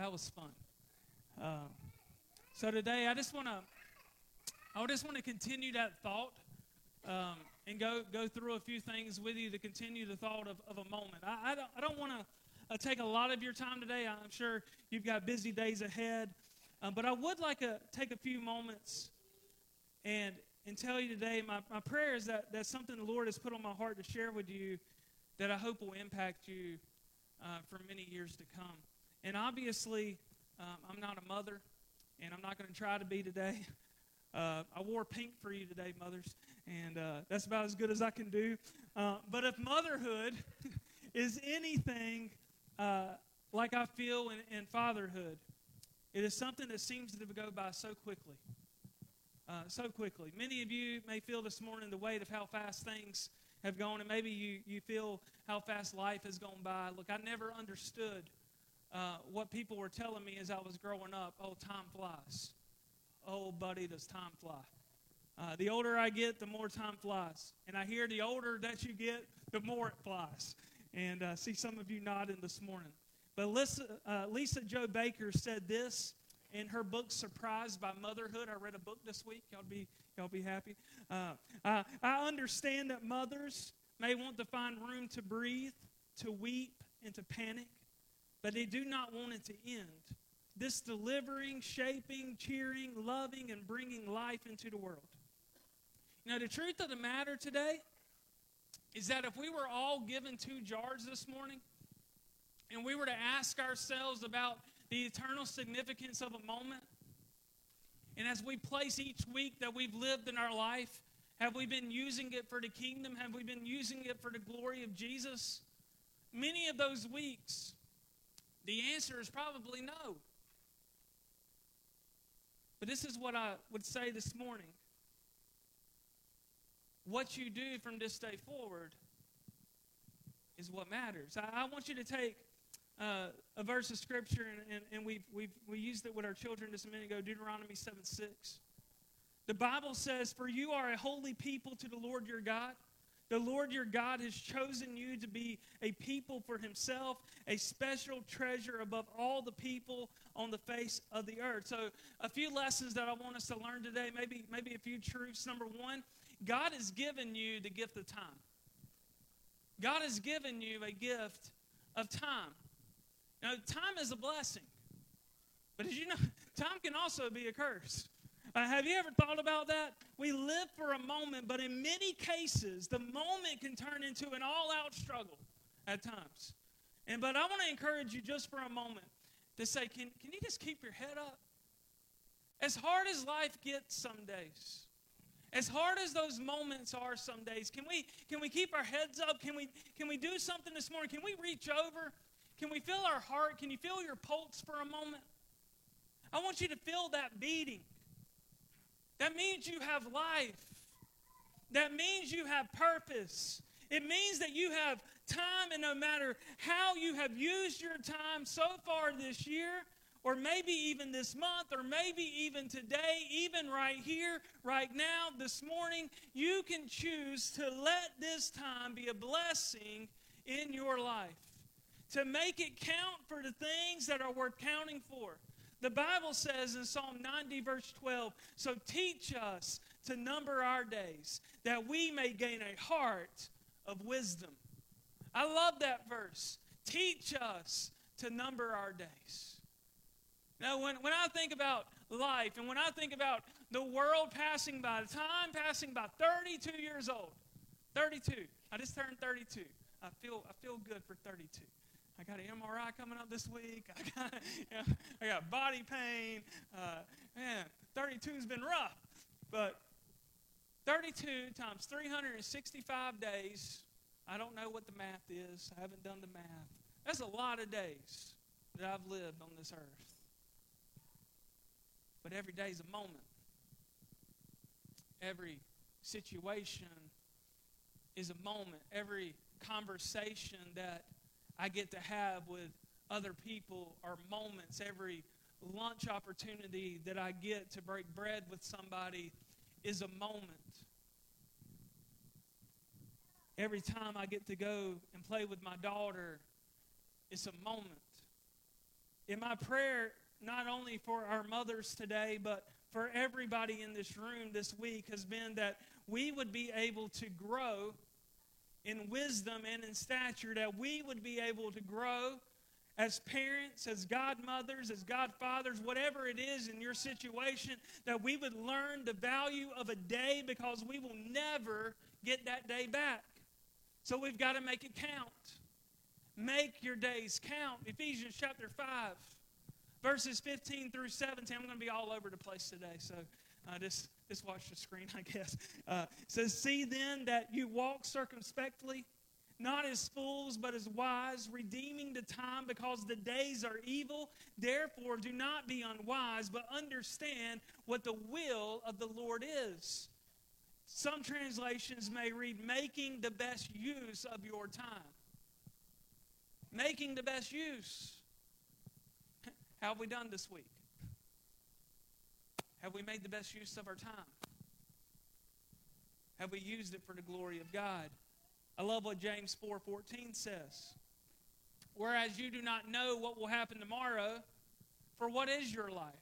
that was fun. Uh, so today, I just want to, I just want to continue that thought um, and go go through a few things with you to continue the thought of, of a moment. I, I don't, I don't want to uh, take a lot of your time today. I'm sure you've got busy days ahead, um, but I would like to take a few moments and and tell you today. My, my prayer is that that's something the Lord has put on my heart to share with you that I hope will impact you uh, for many years to come. And obviously, um, I'm not a mother, and I'm not going to try to be today. Uh, I wore pink for you today, mothers, and uh, that's about as good as I can do. Uh, but if motherhood is anything uh, like I feel in, in, fatherhood, it is something that seems to go by so quickly. Uh, so quickly. Many of you may feel this morning the weight of how fast things have gone, and maybe you, you feel how fast life has gone by. Look, I never understood uh, what people were telling me as I was growing up. Oh, time flies. Oh, buddy, does time fly. Uh, the older I get, the more time flies. And I hear the older that you get, the more it flies. And uh, see some of you nodding this morning. But Lisa, uh, Lisa Jo Baker said this in her book Surprised by Motherhood. I read a book this week. Y'all be y'all be happy. Uh, I, I understand that mothers may want to find room to breathe, to weep, and to panic, but they do not want it to end. This delivering, shaping, cheering, loving, and bringing life into the world. Now, the truth of the matter today is that if we were all given two jars this morning and we were to ask ourselves about the eternal significance of a moment, and as we place each week that we've lived in our life, have we been using it for the kingdom? Have we been using it for the glory of Jesus? Many of those weeks, the answer is probably no. But this is what I would say this morning. What you do from this day forward is what matters. I, I want you to take uh, a verse of scripture, and, and, and we've, we've, we used it with our children just a minute ago Deuteronomy 7 6. The Bible says, For you are a holy people to the Lord your God. The Lord your God has chosen you to be a people for himself, a special treasure above all the people on the face of the earth. So, a few lessons that I want us to learn today, maybe, maybe a few truths. Number one, God has given you the gift of time. God has given you a gift of time. Now, time is a blessing. But as you know, time can also be a curse. Uh, have you ever thought about that? We live for a moment, but in many cases, the moment can turn into an all out struggle at times. And but I want to encourage you just for a moment to say, can, can you just keep your head up? As hard as life gets some days, as hard as those moments are some days, can we can we keep our heads up? Can we can we do something this morning? Can we reach over? Can we feel our heart? Can you feel your pulse for a moment? I want you to feel that beating. That means you have life. That means you have purpose. It means that you have time, and no matter how you have used your time so far this year, or maybe even this month, or maybe even today, even right here, right now, this morning, you can choose to let this time be a blessing in your life. To make it count for the things that are worth counting for. The Bible says in Psalm 90, verse 12, so teach us to number our days, that we may gain a heart of wisdom. I love that verse. Teach us to number our days. Now, when, when I think about life and when I think about the world passing by, the time passing by, 32 years old, 32. I just turned 32. I feel, I feel good for 32. I got an MRI coming up this week. I got, you know, I got body pain. Uh, man, 32 has been rough. But 32 times 365 days, I don't know what the math is. I haven't done the math. That's a lot of days that I've lived on this earth. But every day is a moment. Every situation is a moment. Every conversation that I get to have with other people or moments, every lunch opportunity that I get to break bread with somebody is a moment. Every time I get to go and play with my daughter, it's a moment. in my prayer, not only for our mothers today, but for everybody in this room this week, has been that we would be able to grow in wisdom and in stature, that we would be able to grow as parents, as godmothers, as godfathers, whatever it is in your situation, that we would learn the value of a day because we will never get that day back. So we've got to make it count. Make your days count. Ephesians chapter 5, verses 15 through 17. I'm going to be all over the place today, so uh, just, just watch the screen, I guess. Uh, says, See then that you walk circumspectly, not as fools, but as wise, redeeming the time because the days are evil. Therefore, do not be unwise, but understand what the will of the Lord is. Some translations may read, making the best use of your time making the best use. How have we done this week? Have we made the best use of our time? Have we used it for the glory of God? I love what James 4:14 says. Whereas you do not know what will happen tomorrow, for what is your life?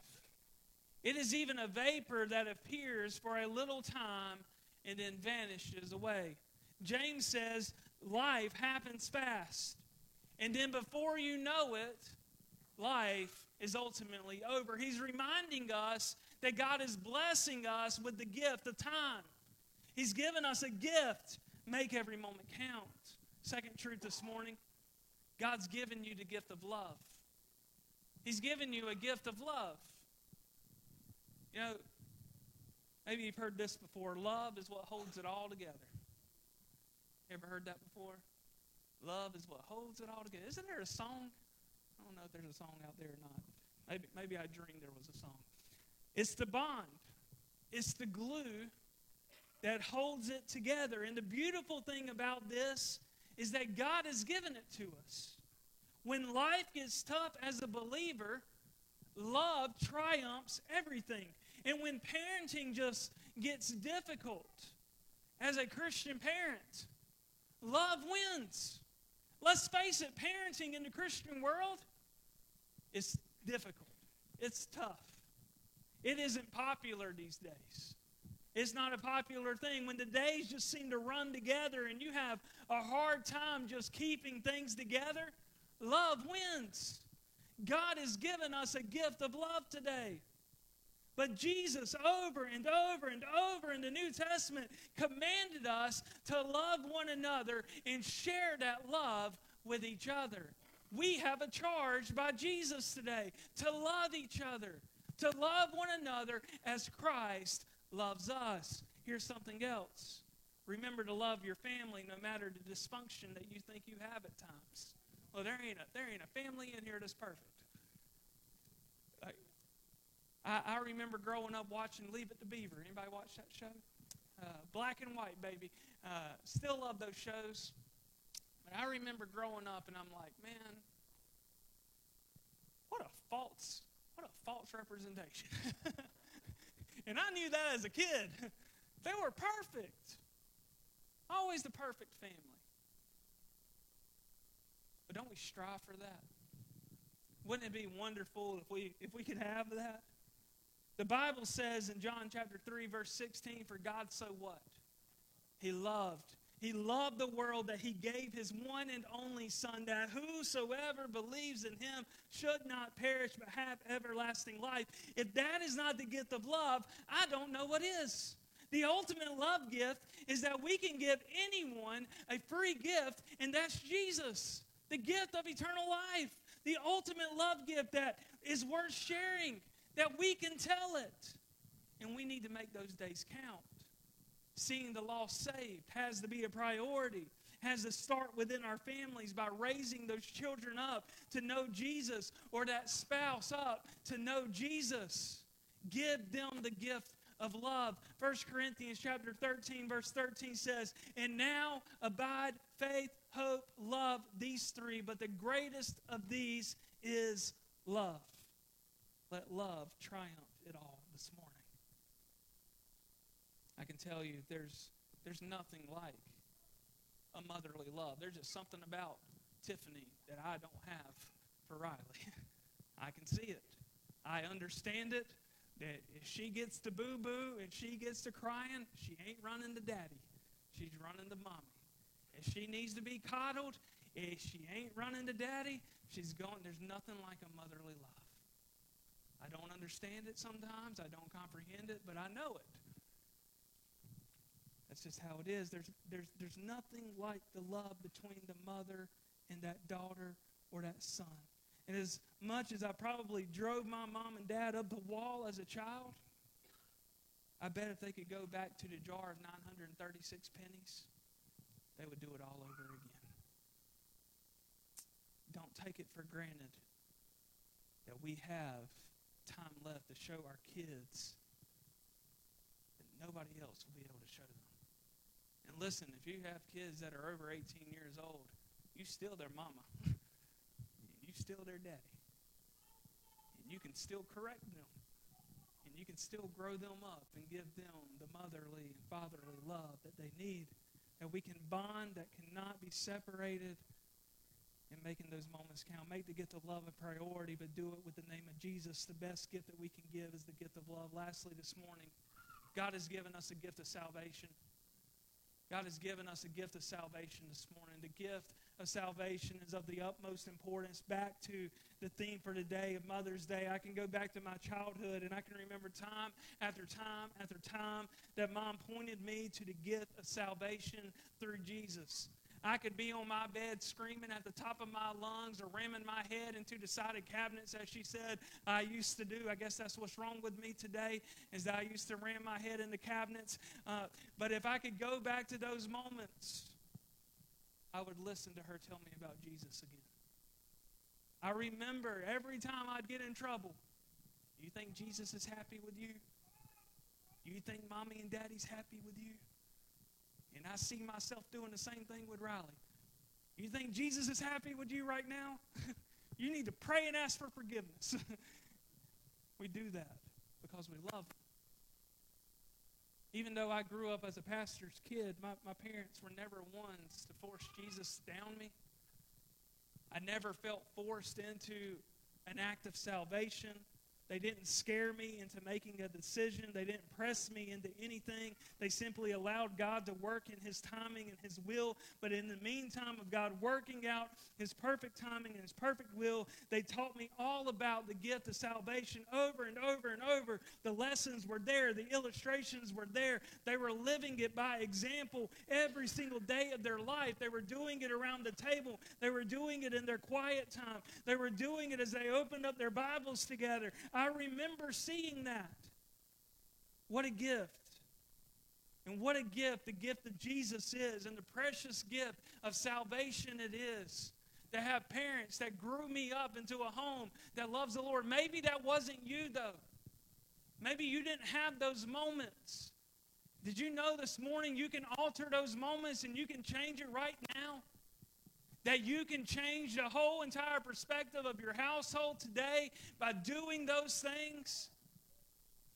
It is even a vapor that appears for a little time and then vanishes away. James says life happens fast. And then before you know it, life is ultimately over. He's reminding us that God is blessing us with the gift of time. He's given us a gift. Make every moment count. Second truth this morning God's given you the gift of love. He's given you a gift of love. You know, maybe you've heard this before love is what holds it all together. Ever heard that before? Love is what holds it all together. Isn't there a song? I don't know if there's a song out there or not. Maybe, maybe I dreamed there was a song. It's the bond, it's the glue that holds it together. And the beautiful thing about this is that God has given it to us. When life gets tough as a believer, love triumphs everything. And when parenting just gets difficult, as a Christian parent, love wins. Let's face it, parenting in the Christian world is difficult. It's tough. It isn't popular these days. It's not a popular thing. When the days just seem to run together and you have a hard time just keeping things together, love wins. God has given us a gift of love today. But Jesus, over and over and over in the New Testament, commanded us to love one another and share that love with each other. We have a charge by Jesus today to love each other, to love one another as Christ loves us. Here's something else. Remember to love your family no matter the dysfunction that you think you have at times. Well, there ain't a, there ain't a family in here that's perfect. I, I remember growing up watching Leave It to Beaver. Anybody watch that show? Uh, black and white, baby. Uh, still love those shows. But I remember growing up, and I'm like, man, what a false, what a false representation. and I knew that as a kid. they were perfect. Always the perfect family. But don't we strive for that? Wouldn't it be wonderful if we if we could have that? The Bible says in John chapter 3, verse 16, for God so what? He loved. He loved the world that he gave his one and only Son, that whosoever believes in him should not perish but have everlasting life. If that is not the gift of love, I don't know what is. The ultimate love gift is that we can give anyone a free gift, and that's Jesus, the gift of eternal life, the ultimate love gift that is worth sharing that we can tell it. And we need to make those days count. Seeing the lost saved has to be a priority, has to start within our families by raising those children up to know Jesus or that spouse up to know Jesus. Give them the gift of love. 1 Corinthians chapter 13 verse 13 says, "And now abide faith, hope, love, these three, but the greatest of these is love." Let love triumph it all this morning. I can tell you there's, there's nothing like a motherly love. There's just something about Tiffany that I don't have for Riley. I can see it. I understand it. That if she gets to boo boo and she gets to crying, she ain't running to daddy. She's running to mommy. If she needs to be coddled, if she ain't running to daddy, she's going. There's nothing like a motherly love. I don't understand it sometimes. I don't comprehend it, but I know it. That's just how it is. There's, there's, there's nothing like the love between the mother and that daughter or that son. And as much as I probably drove my mom and dad up the wall as a child, I bet if they could go back to the jar of 936 pennies, they would do it all over again. Don't take it for granted that we have time left to show our kids that nobody else will be able to show them. And listen, if you have kids that are over 18 years old, you still their mama. you still their daddy. And you can still correct them. And you can still grow them up and give them the motherly and fatherly love that they need. That we can bond that cannot be separated and making those moments count. Make the gift of love a priority, but do it with the name of Jesus. The best gift that we can give is the gift of love. Lastly, this morning, God has given us a gift of salvation. God has given us a gift of salvation this morning. The gift of salvation is of the utmost importance. Back to the theme for today of Mother's Day, I can go back to my childhood and I can remember time after time after time that mom pointed me to the gift of salvation through Jesus. I could be on my bed screaming at the top of my lungs or ramming my head into decided cabinets, as she said I used to do. I guess that's what's wrong with me today, is that I used to ram my head into cabinets. Uh, but if I could go back to those moments, I would listen to her tell me about Jesus again. I remember every time I'd get in trouble. You think Jesus is happy with you? You think mommy and daddy's happy with you? And I see myself doing the same thing with Riley. You think Jesus is happy with you right now? you need to pray and ask for forgiveness. we do that because we love him. Even though I grew up as a pastor's kid, my, my parents were never ones to force Jesus down me. I never felt forced into an act of salvation. They didn't scare me into making a decision. They didn't press me into anything. They simply allowed God to work in His timing and His will. But in the meantime of God working out His perfect timing and His perfect will, they taught me all about the gift of salvation over and over and over. The lessons were there, the illustrations were there. They were living it by example every single day of their life. They were doing it around the table, they were doing it in their quiet time, they were doing it as they opened up their Bibles together. I remember seeing that. What a gift. And what a gift the gift of Jesus is, and the precious gift of salvation it is. To have parents that grew me up into a home that loves the Lord. Maybe that wasn't you, though. Maybe you didn't have those moments. Did you know this morning you can alter those moments and you can change it right now? That you can change the whole entire perspective of your household today by doing those things.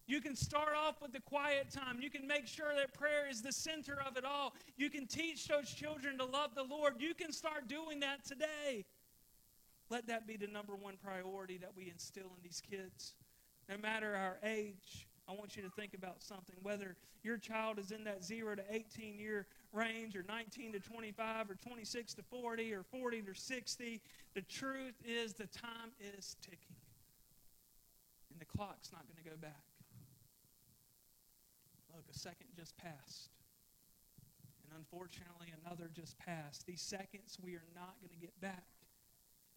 You can start off with the quiet time. You can make sure that prayer is the center of it all. You can teach those children to love the Lord. You can start doing that today. Let that be the number one priority that we instill in these kids. No matter our age, you to think about something. Whether your child is in that 0 to 18 year range, or 19 to 25, or 26 to 40, or 40 to 60, the truth is the time is ticking. And the clock's not going to go back. Look, a second just passed. And unfortunately, another just passed. These seconds we are not going to get back.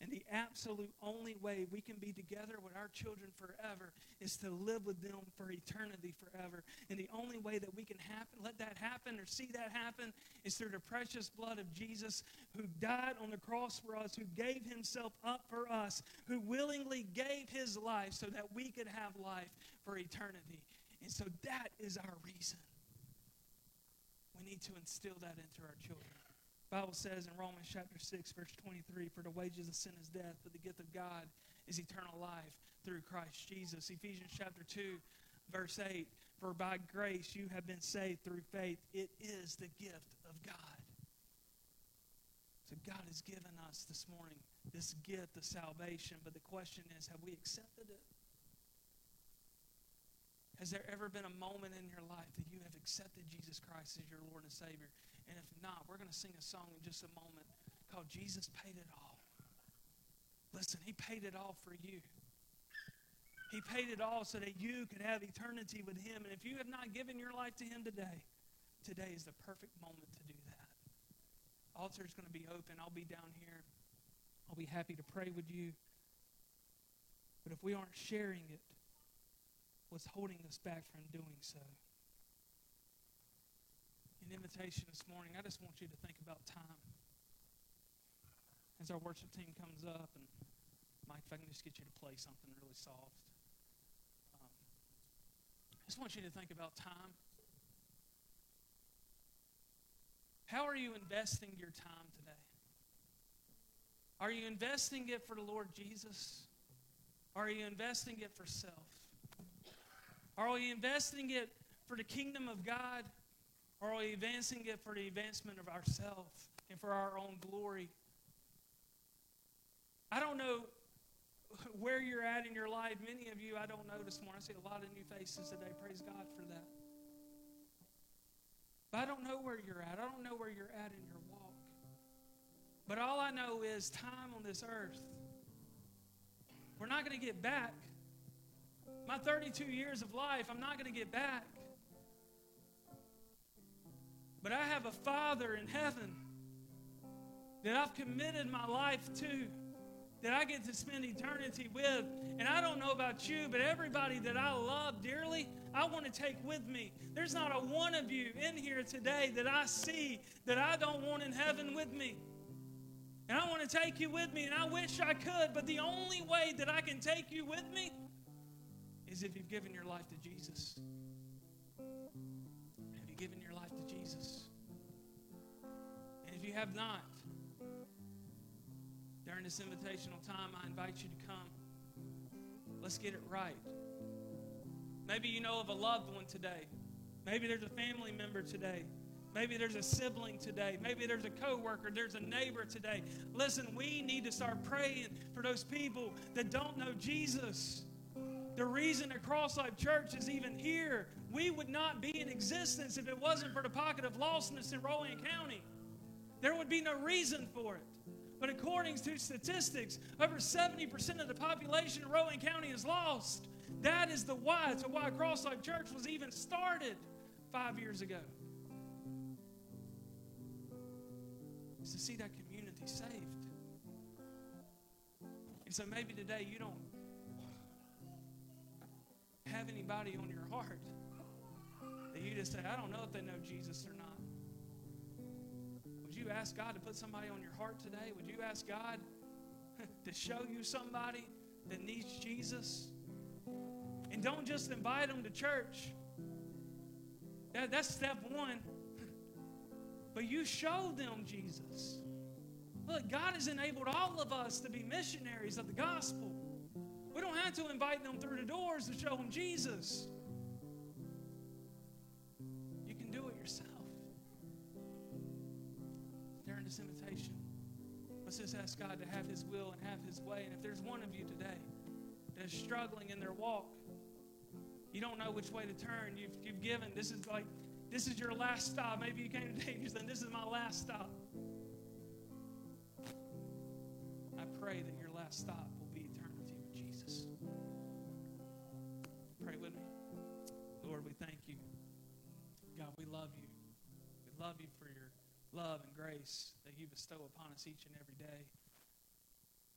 And the absolute only way we can be together with our children forever is to live with them for eternity forever. And the only way that we can happen, let that happen or see that happen is through the precious blood of Jesus who died on the cross for us, who gave himself up for us, who willingly gave his life so that we could have life for eternity. And so that is our reason. We need to instill that into our children. Bible says in Romans chapter 6, verse 23, for the wages of sin is death, but the gift of God is eternal life through Christ Jesus. Ephesians chapter 2, verse 8, for by grace you have been saved through faith. It is the gift of God. So God has given us this morning this gift of salvation, but the question is, have we accepted it? Has there ever been a moment in your life that you have accepted Jesus Christ as your Lord and Savior? And if not, we're going to sing a song in just a moment called Jesus Paid It All. Listen, He paid it all for you. He paid it all so that you could have eternity with Him. And if you have not given your life to Him today, today is the perfect moment to do that. Altar is going to be open. I'll be down here. I'll be happy to pray with you. But if we aren't sharing it, what's holding us back from doing so? An invitation this morning, I just want you to think about time. As our worship team comes up, and Mike, if I can just get you to play something really soft. Um, I just want you to think about time. How are you investing your time today? Are you investing it for the Lord Jesus? Are you investing it for self? Are we investing it for the kingdom of God? Or are we advancing it for the advancement of ourselves and for our own glory? I don't know where you're at in your life. Many of you I don't know this morning. I see a lot of new faces today. Praise God for that. But I don't know where you're at. I don't know where you're at in your walk. But all I know is time on this earth. We're not going to get back. My 32 years of life, I'm not going to get back. But I have a Father in heaven that I've committed my life to, that I get to spend eternity with. And I don't know about you, but everybody that I love dearly, I want to take with me. There's not a one of you in here today that I see that I don't want in heaven with me. And I want to take you with me, and I wish I could, but the only way that I can take you with me is if you've given your life to Jesus. Have you given your life to Jesus? And if you have not, during this invitational time, I invite you to come. Let's get it right. Maybe you know of a loved one today. Maybe there's a family member today. Maybe there's a sibling today. Maybe there's a coworker. There's a neighbor today. Listen, we need to start praying for those people that don't know Jesus. The reason that Cross Life Church is even here, we would not be in existence if it wasn't for the pocket of lostness in Rowan County. There would be no reason for it. But according to statistics, over 70% of the population in Rowan County is lost. That is the why to why Cross Life Church was even started five years ago. Is to see that community saved. And so maybe today you don't have anybody on your heart that you just say, I don't know if they know Jesus or not. Would you ask God to put somebody on your heart today? Would you ask God to show you somebody that needs Jesus? And don't just invite them to church. That, that's step one. But you show them Jesus. Look, God has enabled all of us to be missionaries of the gospel. We don't have to invite them through the doors to show them Jesus. You can do it yourself. During this invitation, let's just ask God to have His will and have His way. And if there's one of you today that is struggling in their walk, you don't know which way to turn. You've, you've given. This is like, this is your last stop. Maybe you came today and you said, This is my last stop. I pray that your last stop Pray with me. Lord, we thank you. God, we love you. We love you for your love and grace that you bestow upon us each and every day.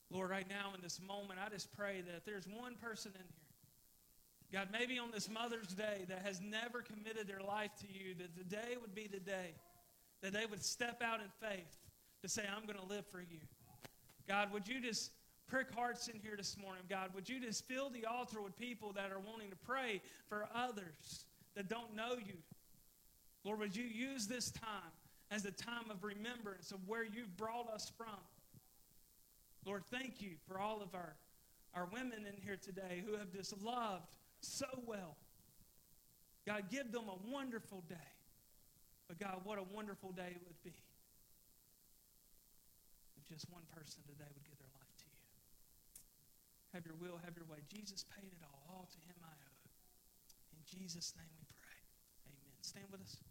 Lord, right now in this moment, I just pray that there's one person in here, God, maybe on this Mother's Day that has never committed their life to you, that today would be the day that they would step out in faith to say, I'm going to live for you. God, would you just prick hearts in here this morning, God? Would you just fill the altar with people that are wanting to pray for others that don't know you? Lord, would you use this time as a time of remembrance of where you've brought us from? Lord, thank you for all of our, our women in here today who have just loved so well. God, give them a wonderful day. But God, what a wonderful day it would be if just one person today would give their life to you. Have your will, have your way. Jesus paid it all. All to him I owe. In Jesus' name we pray. Amen. Stand with us.